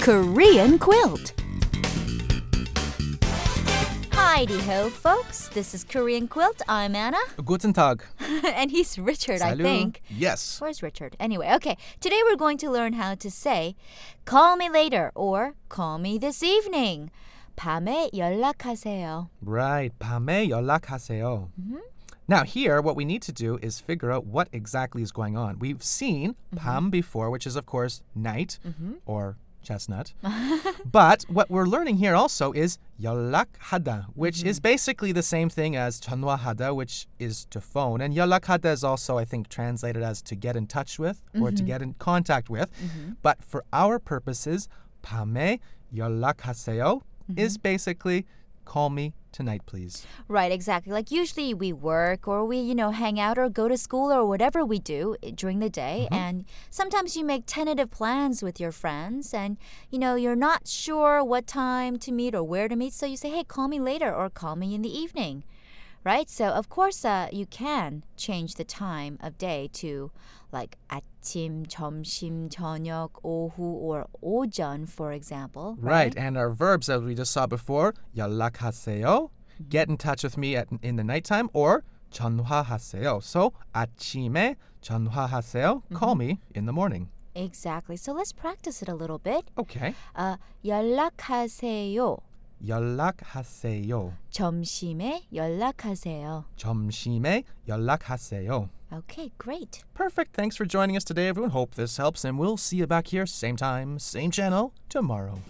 Korean quilt. Heidi ho, folks. This is Korean Quilt. I'm Anna. Guten Tag. and he's Richard, Salut. I think. Yes. Where's Richard? Anyway, okay. Today we're going to learn how to say call me later or call me this evening. 밤에 연락하세요. Right. 밤에 연락하세요. Now here, what we need to do is figure out what exactly is going on. We've seen 밤 before, which is of course night or chestnut. but what we're learning here also is yalak hada, which mm-hmm. is basically the same thing as chanwa hada, which is to phone. And yalak hada is also, I think, translated as to get in touch with or mm-hmm. to get in contact with. Mm-hmm. But for our purposes, pame yalak haseo mm-hmm. is basically call me tonight, please. Right, exactly. Like usually we work or we, you know, hang out or go to school or whatever we do eh, during the day. Mm-hmm. And sometimes you make tentative plans with your friends and, you know, you're not sure what time to meet or where to meet. So you say, hey, call me later or call me in the evening Right? So, of course, uh, you can change the time of day to like 아침, 점심, 저녁, 오후, or 오전, for example. Right, and our verbs as we just saw before, 연락하세요, get in touch with me at, in the nighttime, or 전화하세요. So 아침에 전화하세요, call me in the morning. Exactly. So let's practice it a little bit. Okay. 아, 연락하세요. 연락하세요. 점심에 연락하세요. 점심에 연락하세요. Okay, great. Perfect. Thanks for joining us today, everyone. Hope this helps, and we'll see you back here, same time, same channel, tomorrow.